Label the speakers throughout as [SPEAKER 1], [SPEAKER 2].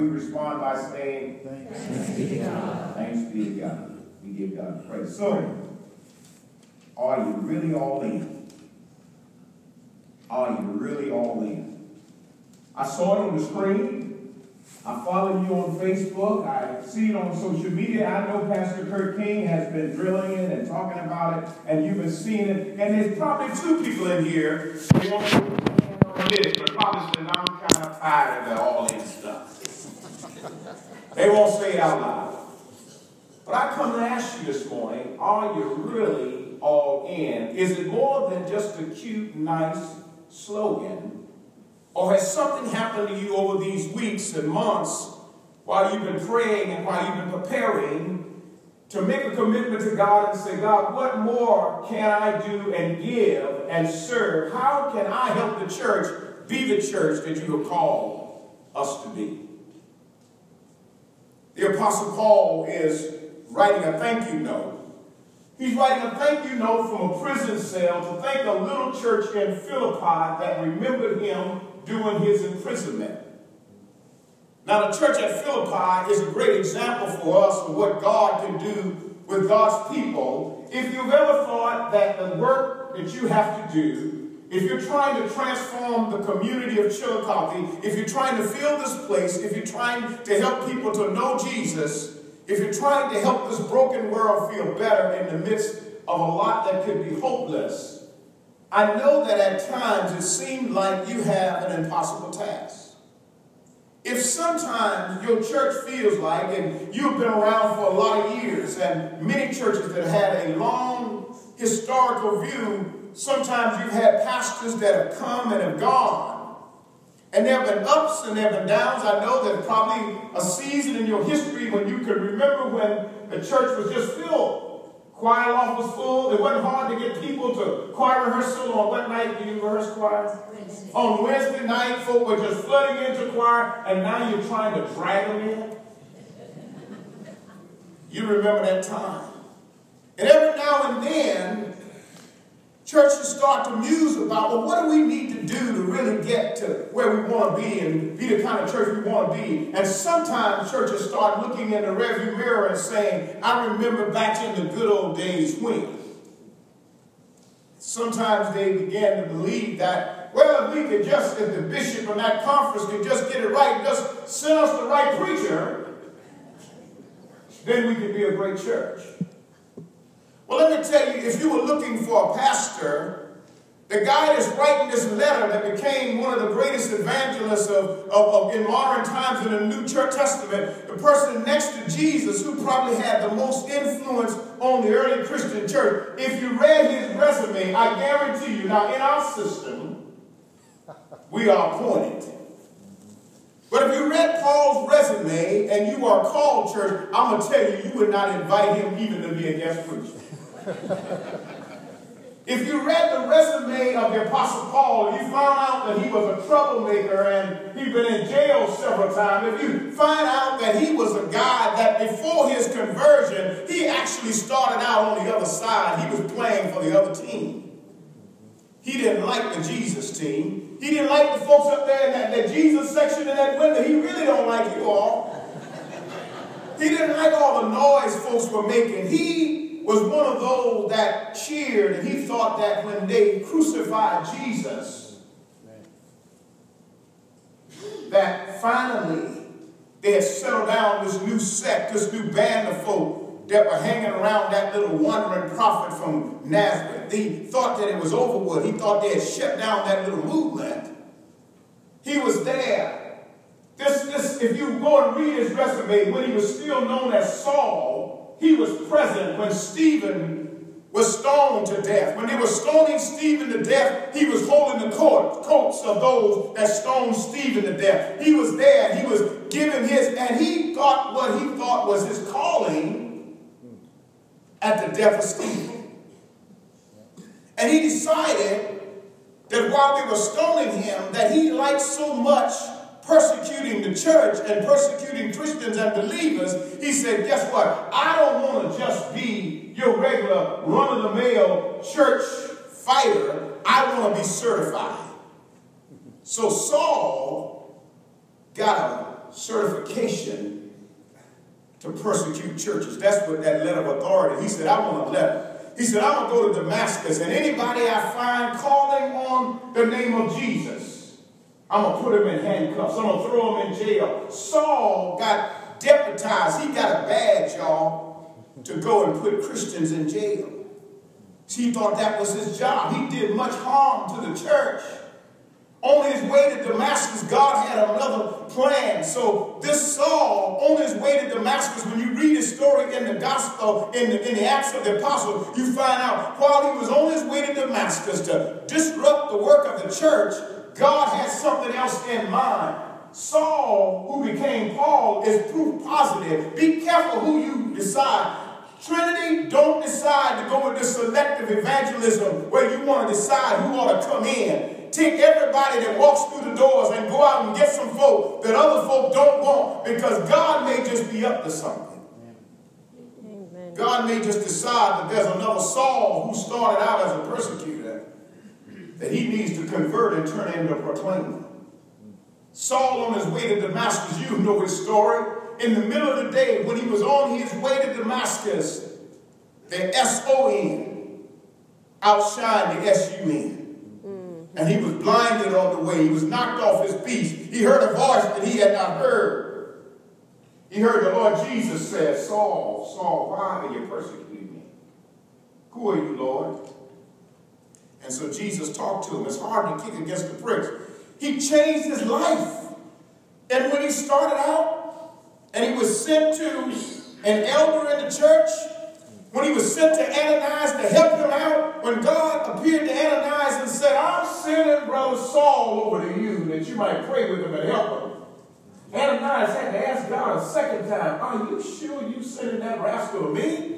[SPEAKER 1] we respond by saying, Thanks be to God. Thanks be to God. We give God praise. So, are you really all in? Are you really all in? I saw it on the screen. I follow you on Facebook. I see it on social media. I know Pastor Kurt King has been drilling it and talking about it, and you've been seeing it. And there's probably two people in here. They won't this, but probably I'm kind of tired of the all in stuff. They won't say it out loud. But I come to ask you this morning, are you really all in? Is it more than just a cute, nice slogan? Or has something happened to you over these weeks and months while you've been praying and while you've been preparing to make a commitment to God and say, God, what more can I do and give and serve? How can I help the church be the church that you have called us to be? The Apostle Paul is writing a thank you note. He's writing a thank you note from a prison cell to thank a little church in Philippi that remembered him during his imprisonment. Now, the church at Philippi is a great example for us of what God can do with God's people. If you've ever thought that the work that you have to do, if you're trying to transform the community of Chillicothe, if you're trying to fill this place, if you're trying to help people to know Jesus, if you're trying to help this broken world feel better in the midst of a lot that could be hopeless, I know that at times it seemed like you have an impossible task. If sometimes your church feels like, and you've been around for a lot of years, and many churches that had a long historical view, sometimes you've had pastors that have come and have gone. And there have been ups and there have been downs. I know there's probably a season in your history when you can remember when the church was just filled Choir loft was full. It wasn't hard to get people to choir rehearsal on what night do you rehearse choir? Wednesday. On Wednesday night, folk were just flooding into choir, and now you're trying to drag them in. You remember that time. And every now and then, churches start to muse about, well, what do we need to do to really get to where we want to be and be the kind of church we want to be? And sometimes churches start looking in the rearview mirror and saying, I remember back in the good old days when. Sometimes they began to believe that, well, if we could just, if the bishop in that conference could just get it right, just send us the right preacher, then we could be a great church. Well, let me tell you, if you were looking for a pastor, the guy that's writing this letter that became one of the greatest evangelists of, of, of, in modern times in the New Church Testament, the person next to Jesus who probably had the most influence on the early Christian church, if you read his resume, I guarantee you, now in our system, we are appointed. But if you read Paul's resume and you are called church, I'm going to tell you, you would not invite him even to be a guest preacher. if you read the resume of the Apostle Paul, you found out that he was a troublemaker and he'd been in jail several times. If you find out that he was a guy that before his conversion, he actually started out on the other side, he was playing for the other team. He didn't like the Jesus team. He didn't like the folks up there in that, that Jesus section in that window. He really don't like you all. He didn't like all the noise folks were making. He was one of those that cheered and he thought that when they crucified Jesus, that finally they had settled down this new sect, this new band of folk that were hanging around that little wandering prophet from Nazareth. He thought that it was over with. He thought they had shut down that little movement. He was there. This, this, if you go and read his resume, when he was still known as Saul, he was present when Stephen was stoned to death. When they were stoning Stephen to death, he was holding the coat, coats of those that stoned Stephen to death. He was there. He was giving his, and he got what he thought was his calling at the death of Stephen. And he decided that while they were stoning him, that he liked so much persecuting the church and persecuting Christians and believers, he said, guess what? I don't want to just be your regular run-of-the-mill church fighter. I want to be certified. So Saul got a certification to persecute churches. That's what that letter of authority. He said, I want a letter. He said, I'm going to go to Damascus, and anybody I find calling on the name of Jesus, I'm going to put him in handcuffs. I'm going to throw him in jail. Saul got deputized. He got a badge, y'all, to go and put Christians in jail. He thought that was his job. He did much harm to the church. On his way to Damascus, God had another plan. So this Saul, on his way to Damascus, when you read his story in the gospel, in the, in the Acts of the Apostles, you find out while he was on his way to Damascus to disrupt the work of the church, God had something else in mind. Saul, who became Paul, is proof positive. Be careful who you decide. Trinity, don't decide to go with this selective evangelism where you want to decide who ought to come in take everybody that walks through the doors and go out and get some folk that other folk don't want because God may just be up to something. Amen. God may just decide that there's another Saul who started out as a persecutor that he needs to convert and turn into a proclaimer. Saul on his way to Damascus, you know his story. In the middle of the day, when he was on his way to Damascus, the S-O-N outshined the S-U-N. Mm-hmm. And he was blinded on the way. He was knocked off his peace. He heard a voice that he had not heard. He heard the Lord Jesus say, Saul, Saul, why are you persecuting me? Who are you, Lord? And so Jesus talked to him. It's hard to kick against the pricks. He changed his life. And when he started out and he was sent to an elder in the church, when he was sent to Ananias to help him out, when God appeared to Ananias and said, I'm sending brother Saul over to you that you might pray with him and help him. Ananias had to ask God a second time, Are you sure you sending that rascal to me?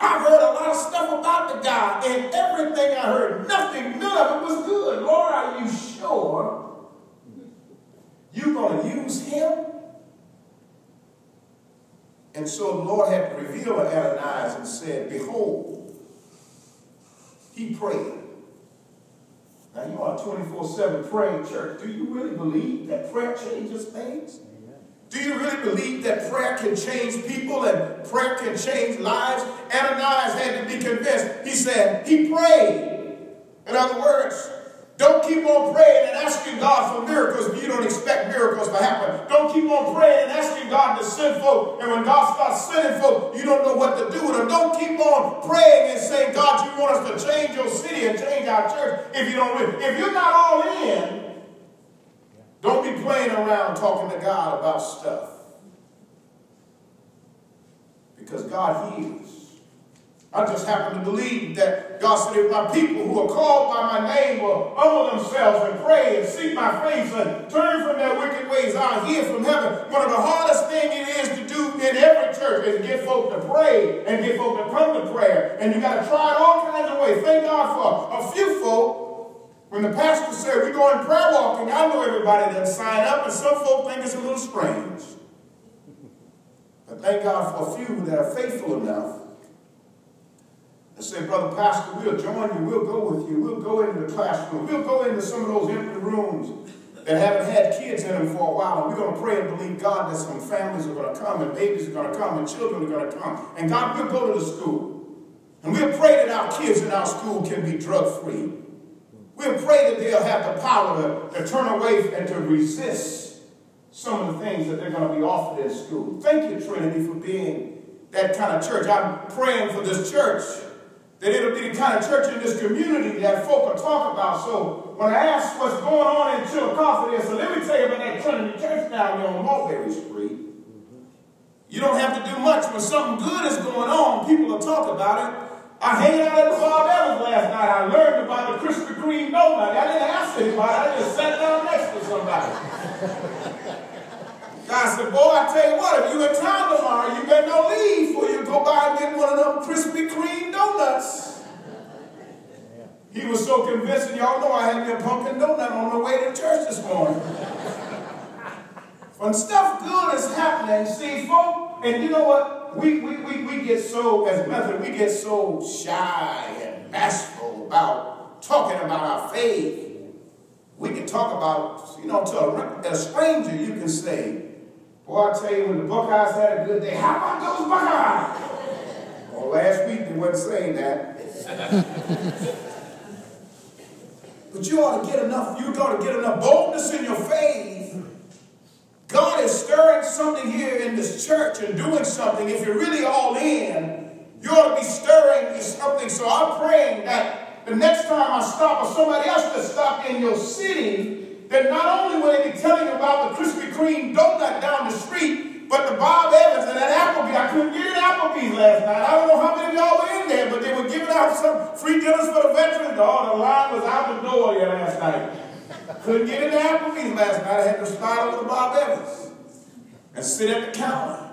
[SPEAKER 1] I heard a lot of stuff about the guy, and everything I heard, nothing, none of it was good. Lord, are you sure you're going to use him? And so the Lord had revealed to Ananias and said, Behold, he prayed. Now you are 24-7 praying church. Do you really believe that prayer changes things? Do you really believe that prayer can change people and prayer can change lives? Ananias had to be convinced. He said, he prayed. In other words, don't keep on praying and asking God for miracles if you don't expect miracles to happen. Don't keep on praying and asking God to send folk. And when God starts sending folk, you don't know what to do with them. Don't keep on praying and saying, God, you want us to change your city and change our church if you don't really. If you're not all in, don't be playing around talking to God about stuff. Because God heals. I just happen to believe that God said, if my people who are called by my name will humble themselves and pray and seek my face and turn from their wicked ways, I'll hear from heaven. One of the hardest things it is to do in every church is to get folk to pray and get folk to come to prayer. And you got to try it all kinds of ways. Thank God for a few folk. When the pastor said, we're going prayer walking, I know everybody that sign up, and some folk think it's a little strange. But thank God for a few that are faithful enough and say, Brother Pastor, we'll join you, we'll go with you, we'll go into the classroom, we'll go into some of those empty rooms that haven't had kids in them for a while, and we're going to pray and believe God that some families are going to come, and babies are going to come, and children are going to come. And God, we'll go to the school. And we'll pray that our kids in our school can be drug-free. We'll pray that they'll have the power to, to turn away and to resist some of the things that they're going to be offered in school. Thank you, Trinity, for being that kind of church. I'm praying for this church that it'll be the kind of church in this community that folk will talk about. So when I ask what's going on in Chillicothe, they let me tell you about that Trinity Church down there on Mulberry Street. You don't have to do much. When something good is going on, people will talk about it. I hanging out at the Bob last night. I learned about the Krispy Kreme donut. I didn't ask anybody. I just sat down next to somebody. I said, boy, I tell you what, if you in town tomorrow, you better not leave before you go by and get one of them Krispy Kreme donuts. He was so convincing, y'all know I had me a pumpkin donut on the way to church this morning. when stuff good is happening, see, folk, and you know what? We, we, we, we get so, as method, we get so shy and bashful about talking about our faith. We can talk about, you know, to a, a stranger, you can say, Boy, I tell you, when the Buckeyes had a good day, how about those Buckeyes? well, last week they wasn't saying that. but you ought to get enough, you ought to get enough boldness in your faith. God is stirring something here in this church and doing something. If you're really all in, you ought to be stirring something. So I'm praying that the next time I stop or somebody else to stop in your city, that not only will they be telling about the Krispy Kreme donut down the street, but the Bob Evans and that Applebee's. I couldn't get an Applebee's last night. I don't know how many of y'all were in there, but they were giving out some free dinners for the veterans. Oh, the line was out the door last night. Couldn't get into Applebee's last night. I had to start over the Bob Evans and sit at the counter.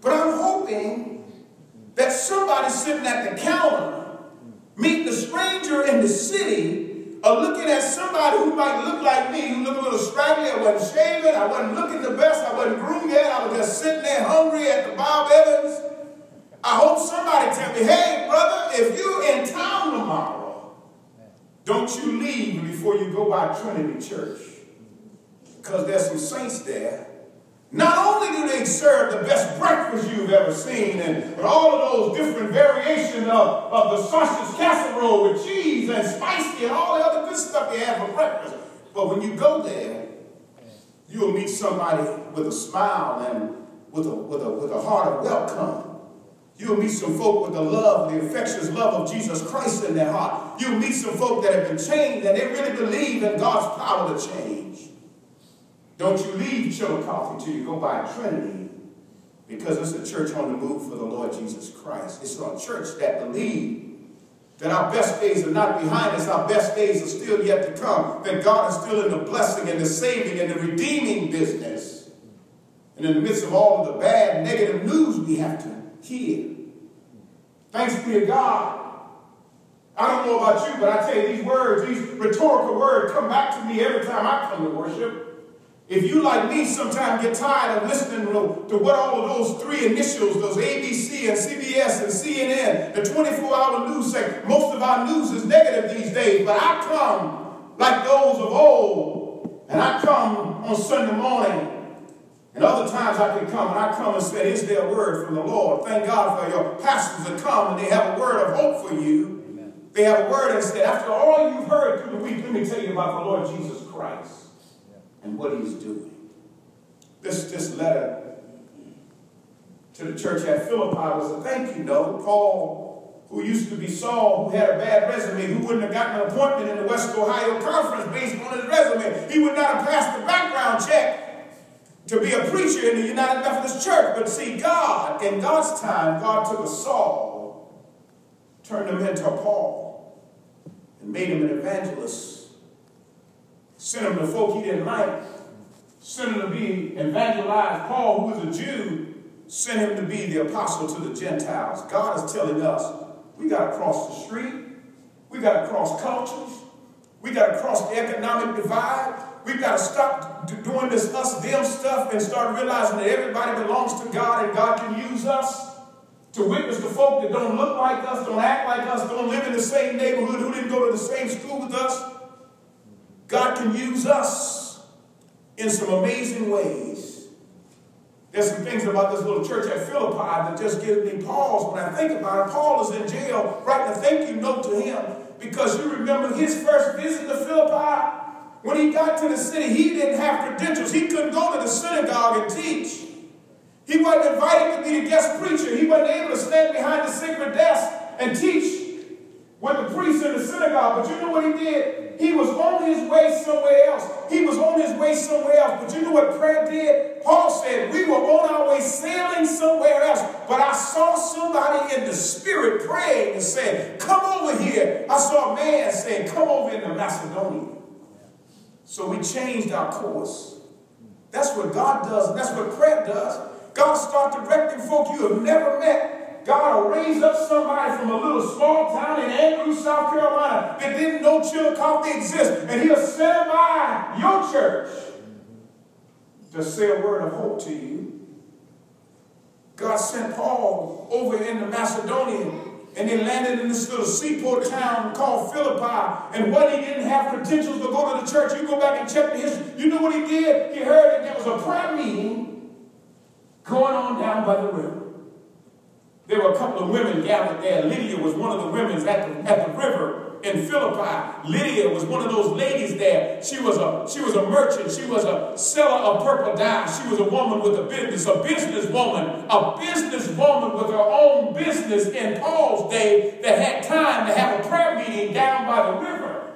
[SPEAKER 1] But I'm hoping that somebody sitting at the counter meet the stranger in the city or looking at somebody who might look like me, who look a little scraggly, I wasn't shaving, I wasn't looking the best, I wasn't groomed yet, I was just sitting there hungry at the Bob Evans. I hope somebody tell me, hey, brother, if you're in town tomorrow, don't you leave before you go by Trinity Church. Because there's some saints there not only do they serve the best breakfast you've ever seen, and all of those different variations of, of the sausage casserole with cheese and spicy and all the other good stuff they have for breakfast, but when you go there, you'll meet somebody with a smile and with a, with a, with a heart of welcome. You'll meet some folk with the love, the infectious love of Jesus Christ in their heart. You'll meet some folk that have been changed and they really believe in God's power to change. Don't you leave Chillicothe till you go by Trinity because it's a church on the move for the Lord Jesus Christ. It's a church that believes that our best days are not behind us, our best days are still yet to come, that God is still in the blessing and the saving and the redeeming business. And in the midst of all of the bad, negative news we have to hear. Thanks be to God. I don't know about you, but I tell you, these words, these rhetorical words come back to me every time I come to worship. If you, like me, sometimes get tired of listening to what all of those three initials, those ABC and CBS and CNN, the 24 hour news say, most of our news is negative these days, but I come like those of old, and I come on Sunday morning. And other times I can come and I come and say, Is there a word from the Lord? Thank God for your pastors that come and they have a word of hope for you. Amen. They have a word and said, After all you've heard through the week, let me tell you about the Lord Jesus Christ and what he's doing. This, this letter to the church at Philippi was a thank you note. Paul, who used to be Saul, who had a bad resume, who wouldn't have gotten an appointment in the West Ohio Conference based on his resume. He would not have passed the background check to be a preacher in the United Methodist Church. But see, God, in God's time, God took a Saul, turned him into a Paul, and made him an evangelist sent him to folk he didn't like, sent him to be evangelized. Paul, who was a Jew, sent him to be the apostle to the Gentiles. God is telling us we got to cross the street, we got to cross cultures, we got to cross the economic divide. We've got to stop doing this us them stuff and start realizing that everybody belongs to God and God can use us to witness to folk that don't look like us, don't act like us, don't live in the same neighborhood, who didn't go to the same school with us. God can use us in some amazing ways. There's some things about this little church at Philippi that just gives me pause when I think about it. Paul is in jail writing a thank you note to him because you remember his first visit to Philippi. When he got to the city, he didn't have credentials. He couldn't go to the synagogue and teach. He wasn't invited to be a guest preacher. He wasn't able to stand behind the sacred desk and teach with the priest in the synagogue. But you know what he did? He was on his way somewhere else. He was on his way somewhere else. But you know what prayer did? Paul said, We were on our way sailing somewhere else. But I saw somebody in the spirit praying and saying, Come over here. I saw a man saying, Come over into Macedonia. So we changed our course. That's what God does, that's what prayer does. God starts directing folk you have never met God will raise up somebody from a little small town in Andrews, South Carolina that didn't know Chillicothe exists, and he'll send by your church to say a word of hope to you. God sent Paul over into Macedonia and they landed in this little seaport town called Philippi. And what he didn't have credentials to go to the church, you go back and check the history. You know what he did? He heard that there was a prayer meeting going on down by the river. There were a couple of women gathered there. Lydia was one of the women at the, at the river in Philippi. Lydia was one of those ladies there. She was a she was a merchant. She was a seller of purple dye. She was a woman with a business, a businesswoman, a businesswoman with her own business in Paul's day that had time to have a prayer meeting down by the river.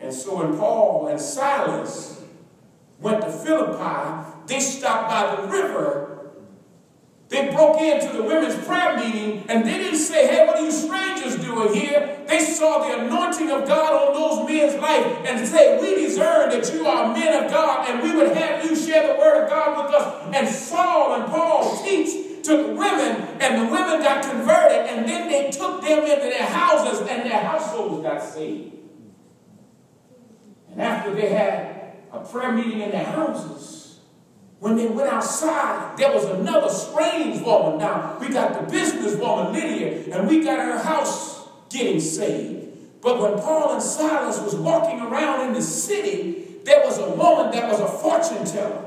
[SPEAKER 1] And so when Paul and Silas went to Philippi, they stopped by the river they broke into the women's prayer meeting and they didn't say, hey, what are you strangers doing here? They saw the anointing of God on those men's life and say, we discern that you are men of God and we would have you share the word of God with us. And Saul and Paul teach to the women and the women got converted and then they took them into their houses and their households got saved. And after they had a prayer meeting in their houses, when they went outside, there was another strange woman. Now, we got the businesswoman Lydia, and we got her house getting saved. But when Paul and Silas was walking around in the city, there was a woman that was a fortune teller.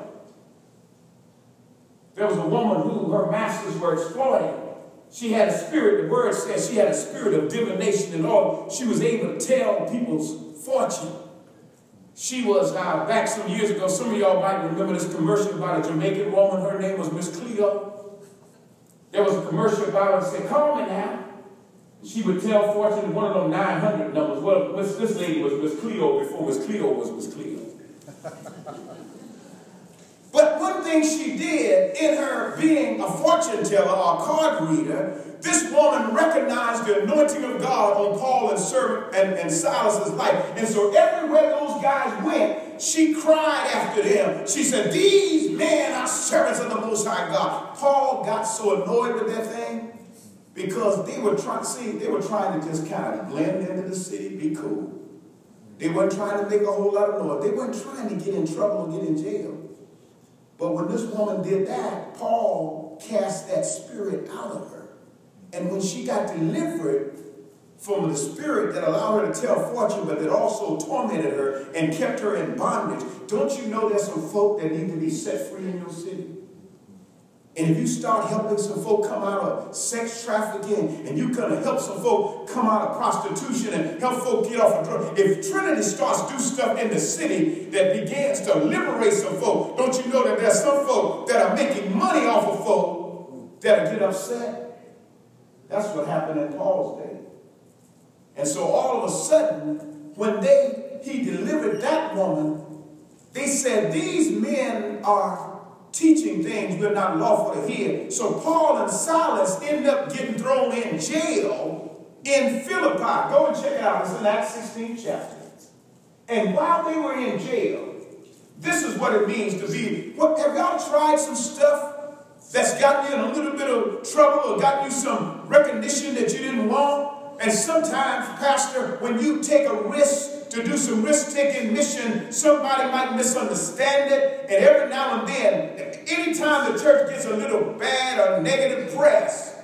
[SPEAKER 1] There was a woman who her masters were exploiting. She had a spirit, the word says she had a spirit of divination and all. She was able to tell people's fortune. She was uh, back some years ago. Some of y'all might remember this commercial about a Jamaican woman. Her name was Miss Cleo. There was a commercial about her said, Call me now. She would tell fortune one of them 900 numbers. Well, this lady was Miss Cleo before Miss Cleo was Miss Cleo. One thing she did in her being a fortune teller or a card reader, this woman recognized the anointing of God on Paul and, servant and, and Silas's life. And so everywhere those guys went, she cried after them. She said, These men are servants of the Most High God. Paul got so annoyed with that thing because they were trying, see, they were trying to just kind of blend into the city, be cool. They weren't trying to make a whole lot of noise. They weren't trying to get in trouble or get in jail. But when this woman did that, Paul cast that spirit out of her. And when she got delivered from the spirit that allowed her to tell fortune, but that also tormented her and kept her in bondage, don't you know there's some folk that need to be set free in your city? And if you start helping some folk come out of sex trafficking, and you're going to help some folk come out of prostitution and help folk get off of drugs, if Trinity starts do stuff in the city that begins to liberate some folk, don't you know that there's some folk that are making money off of folk that'll get upset? That's what happened in Paul's day. And so all of a sudden, when they he delivered that woman, they said, These men are teaching things we're not lawful to hear. So Paul and Silas end up getting thrown in jail in Philippi. Go and check it out. It's in Acts 16 chapter. And while they were in jail, this is what it means to be. What, have y'all tried some stuff that's gotten you in a little bit of trouble or gotten you some recognition that you didn't want. And sometimes, Pastor, when you take a risk to do some risk-taking mission, somebody might misunderstand it. And every now and then, anytime the church gets a little bad or negative press,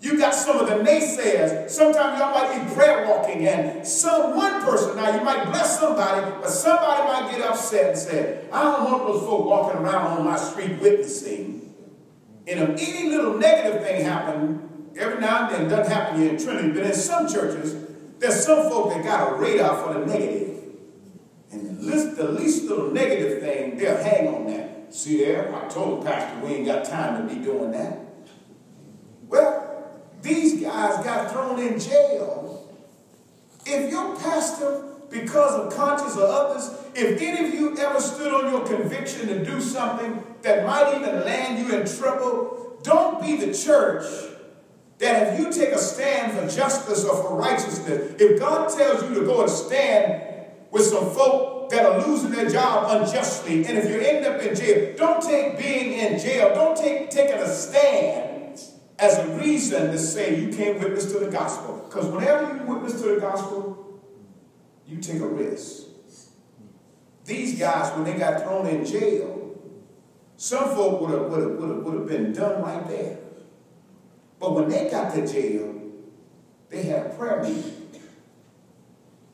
[SPEAKER 1] you got some of the naysayers. Sometimes y'all might be prayer walking, and some one person, now you might bless somebody, but somebody might get upset and say, I don't want those folk walking around on my street witnessing. And if any little negative thing happen, every now and then, it doesn't happen here in Trinity, but in some churches, there's some folk that got a radar for the negative. And the least, the least little negative thing, they'll hang on that. See there, I told the pastor we ain't got time to be doing that. Well, these guys got thrown in jail. If your pastor, because of conscience of others, if any of you ever stood on your conviction to do something that might even land you in trouble, don't be the church that if you take a stand for justice or for righteousness, if God tells you to go and stand with some folk that are losing their job unjustly, and if you end up in jail, don't take being in jail, don't take taking a stand as a reason to say you can't witness to the gospel. Because whenever you witness to the gospel, you take a risk. These guys, when they got thrown in jail, some folk would have, would have, would have, been done right there. But when they got to jail, they had prayer meeting.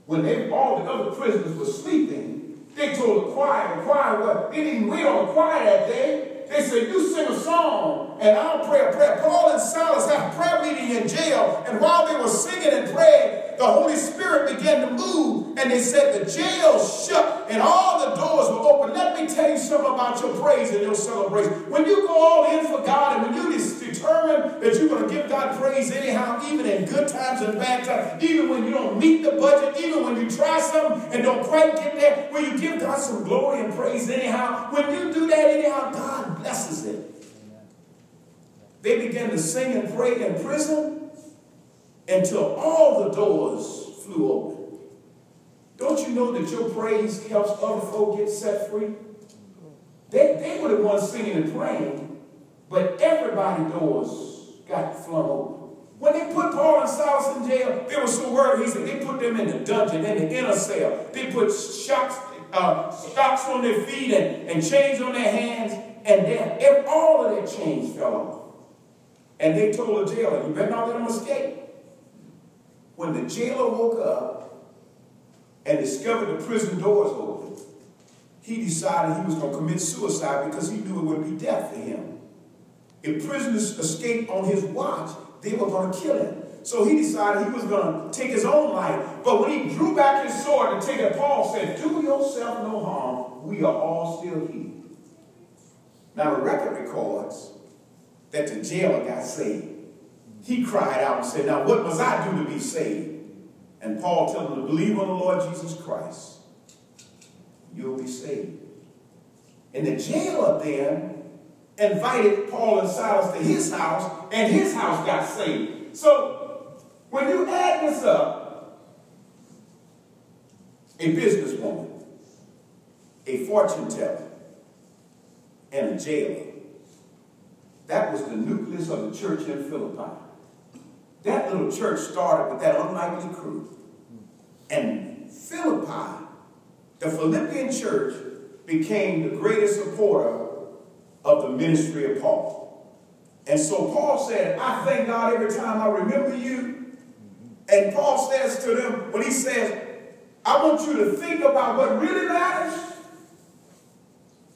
[SPEAKER 1] When they, all the other prisoners were sleeping, they told the choir, the choir, what? They didn't wait on the choir that day. They said, you sing a song and I'll pray a prayer. Paul and Silas had a prayer meeting in jail. And while they were singing and praying, the Holy Spirit began to move. And they said the jail shut and all the doors were open. Let me tell you something about your praise and your celebration. When you go all in for God and when you determine that you're going to give God praise anyhow, even in good times and bad times, even when you don't meet the budget, even when you try something and don't quite get there, when you give God some glory and praise anyhow, when you do that anyhow, God blesses it. They began to sing and pray in prison until all the doors flew open. Don't you know that your praise helps other folk get set free? They, they were the ones singing and praying, but everybody doors got flung open. When they put Paul and Silas in jail, they were so worried. He said they put them in the dungeon, in the inner cell. They put shocks, uh, stocks on their feet and, and chains on their hands, and then if all of their chains fell off. And they told the jailer, you better not let them escape. When the jailer woke up and discovered the prison doors open, he decided he was going to commit suicide because he knew it would be death for him. If prisoners escaped on his watch, they were going to kill him. So he decided he was going to take his own life. But when he drew back his sword to take it, Paul said, Do yourself no harm. We are all still here. Now, the record records that the jailer got saved. He cried out and said, Now, what must I do to be saved? And Paul told him to believe on the Lord Jesus Christ. You'll be saved. And the jailer then invited Paul and Silas to his house, and his house got saved. So, when you add this up, a businesswoman, a fortune teller, and a jailer that was the nucleus of the church in Philippi. That little church started with that unlikely crew. And Philippi, the Philippian church, became the greatest supporter of the ministry of Paul. And so Paul said, I thank God every time I remember you. And Paul says to them, when he says, I want you to think about what really matters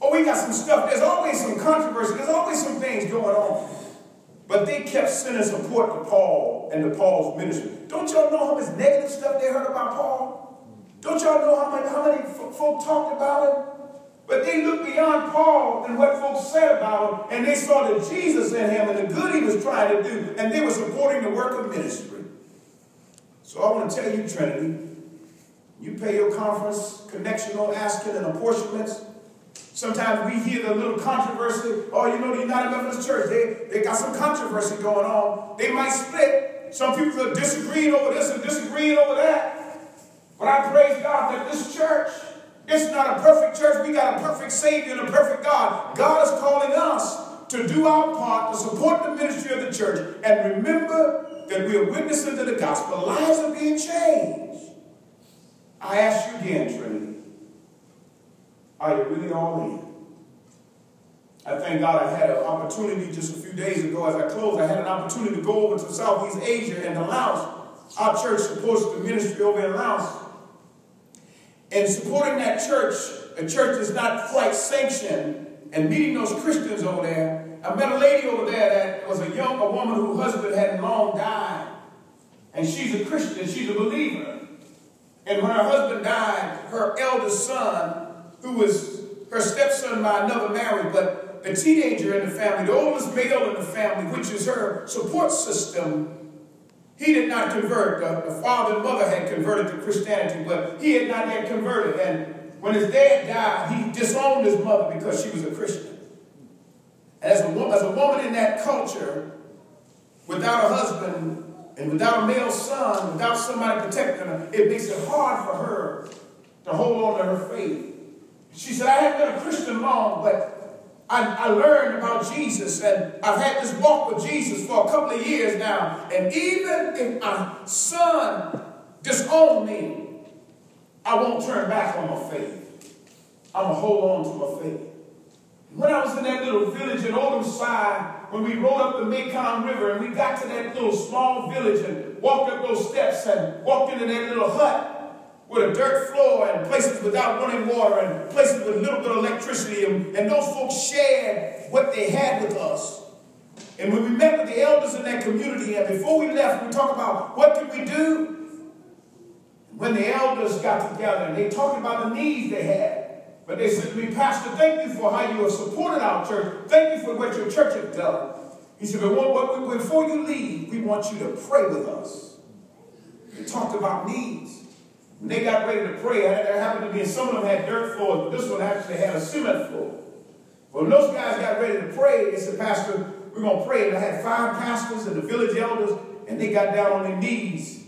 [SPEAKER 1] Oh, we got some stuff. There's always some controversy. There's always some things going on. But they kept sending support to Paul and to Paul's ministry. Don't y'all know how much negative stuff they heard about Paul? Don't y'all know how many, how many folk talked about him? But they looked beyond Paul and what folks said about him, and they saw the Jesus in him and the good he was trying to do, and they were supporting the work of ministry. So I want to tell you, Trinity, you pay your conference, connectional, asking, and apportionments, Sometimes we hear the little controversy. Oh, you know, the United Methodist Church, they, they got some controversy going on. They might split. Some people are disagreeing over this and disagreeing over that. But I praise God that this church, it's not a perfect church. We got a perfect Savior and a perfect God. God is calling us to do our part to support the ministry of the church and remember that we are witnessing to the gospel. Lives are being changed. I ask you again, Trinity. Are you really all in? I thank God I had an opportunity just a few days ago as I closed. I had an opportunity to go over to Southeast Asia and to Laos. Our church supports the ministry over in Laos. And supporting that church, a church that's not quite sanctioned, and meeting those Christians over there, I met a lady over there that was a young, a woman whose husband had long died. And she's a Christian, she's a believer. And when her husband died, her eldest son who was her stepson by another marriage, but the teenager in the family, the oldest male in the family, which is her support system, he did not convert. The, the father and mother had converted to Christianity, but he had not yet converted. And when his dad died, he disowned his mother because she was a Christian. And as a, as a woman in that culture, without a husband and without a male son, without somebody protecting her, it makes it hard for her to hold on to her faith. She said, I haven't been a Christian long, but I, I learned about Jesus and I've had this walk with Jesus for a couple of years now. And even if my son disowned me, I won't turn back on my faith. I'm going to hold on to my faith. When I was in that little village in Oldhamside when we rode up the Mekong River and we got to that little small village and walked up those steps and walked into that little hut with a dirt floor and places without running water and places with a little bit of electricity. And, and those folks shared what they had with us. And when we met with the elders in that community, and before we left, we talked about what could we do? When the elders got together and they talked about the needs they had. But they said to me, Pastor, thank you for how you have supported our church. Thank you for what your church has done. He said, but what, before you leave, we want you to pray with us. They talked about needs. When they got ready to pray, there happened to be, some of them had dirt floors, but this one actually had a cement floor. When those guys got ready to pray, they said, Pastor, we're going to pray. And I had five pastors and the village elders, and they got down on their knees.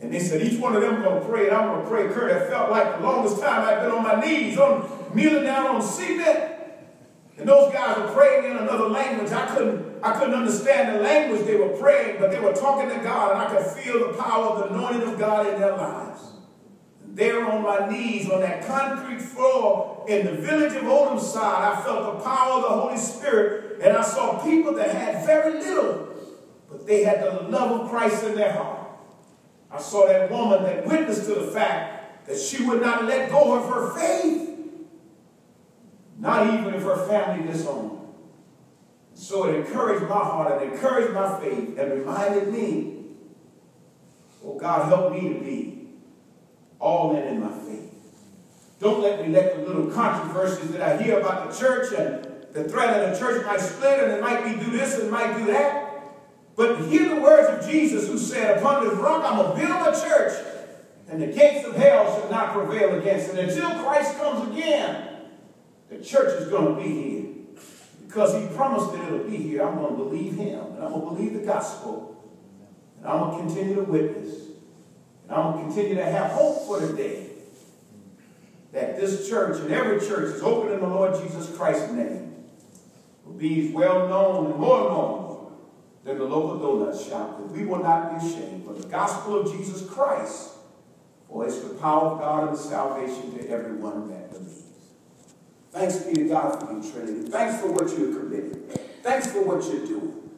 [SPEAKER 1] And they said, each one of them going to pray, and I'm going to pray. Kurt, it felt like the longest time I've been on my knees, on kneeling down on cement. And those guys were praying in another language. I couldn't, I couldn't understand the language they were praying, but they were talking to God, and I could feel the power of the anointing of God in their lives there on my knees on that concrete floor in the village of Oldhamside, I felt the power of the Holy Spirit, and I saw people that had very little, but they had the love of Christ in their heart. I saw that woman that witnessed to the fact that she would not let go of her faith, not even if her family disowned her. So it encouraged my heart and encouraged my faith and reminded me, oh God, help me to be all in in my faith. Don't let me let the little controversies that I hear about the church and the threat that the church might split and it might be do this and it might do that. But hear the words of Jesus who said, Upon this rock I'm going to build a church, and the gates of hell shall not prevail against it. Until Christ comes again, the church is going to be here. Because he promised that it'll be here. I'm going to believe him, and I'm going to believe the gospel, and I'm going to continue to witness. And I'm going to continue to have hope for the day that this church and every church is open in the Lord Jesus Christ's name will be well known and more known than the local donut shop. That we will not be ashamed. But the gospel of Jesus Christ, for it's the power of God and salvation to everyone that believes. Thanks be to God for you, Trinity. Thanks for what you're committed. Thanks for what you're doing.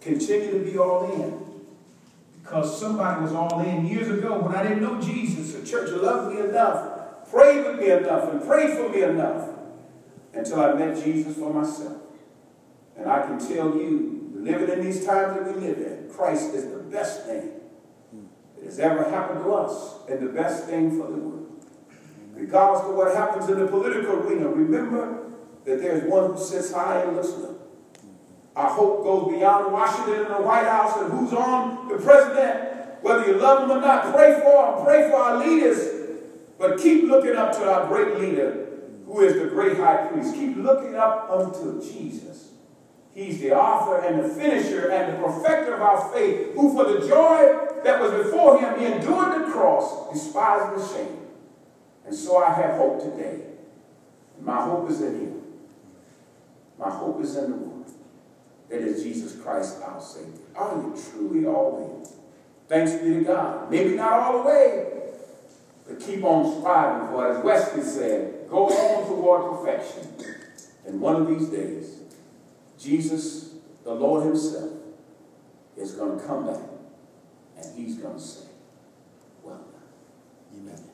[SPEAKER 1] Continue to be all in. Because somebody was all in years ago when I didn't know Jesus. The church loved me enough, prayed with me enough, and prayed for me enough until I met Jesus for myself. And I can tell you, living in these times that we live in, Christ is the best thing that has ever happened to us and the best thing for the world. Regardless of what happens in the political arena, remember that there's one who sits high and looks low. Our hope goes beyond Washington and the White House and who's on the president. Whether you love them or not, pray for them, pray for our leaders. But keep looking up to our great leader, who is the great high priest. Keep looking up unto Jesus. He's the author and the finisher and the perfecter of our faith, who for the joy that was before him, he endured the cross, despising the shame. And so I have hope today. My hope is in him. My hope is in the that is Jesus Christ our Savior. Are you truly all in? Thanks be to God. Maybe not all the way, but keep on striving for. As Wesley said, go on toward perfection. And one of these days, Jesus, the Lord himself, is going to come back and he's going to say, well done. Amen.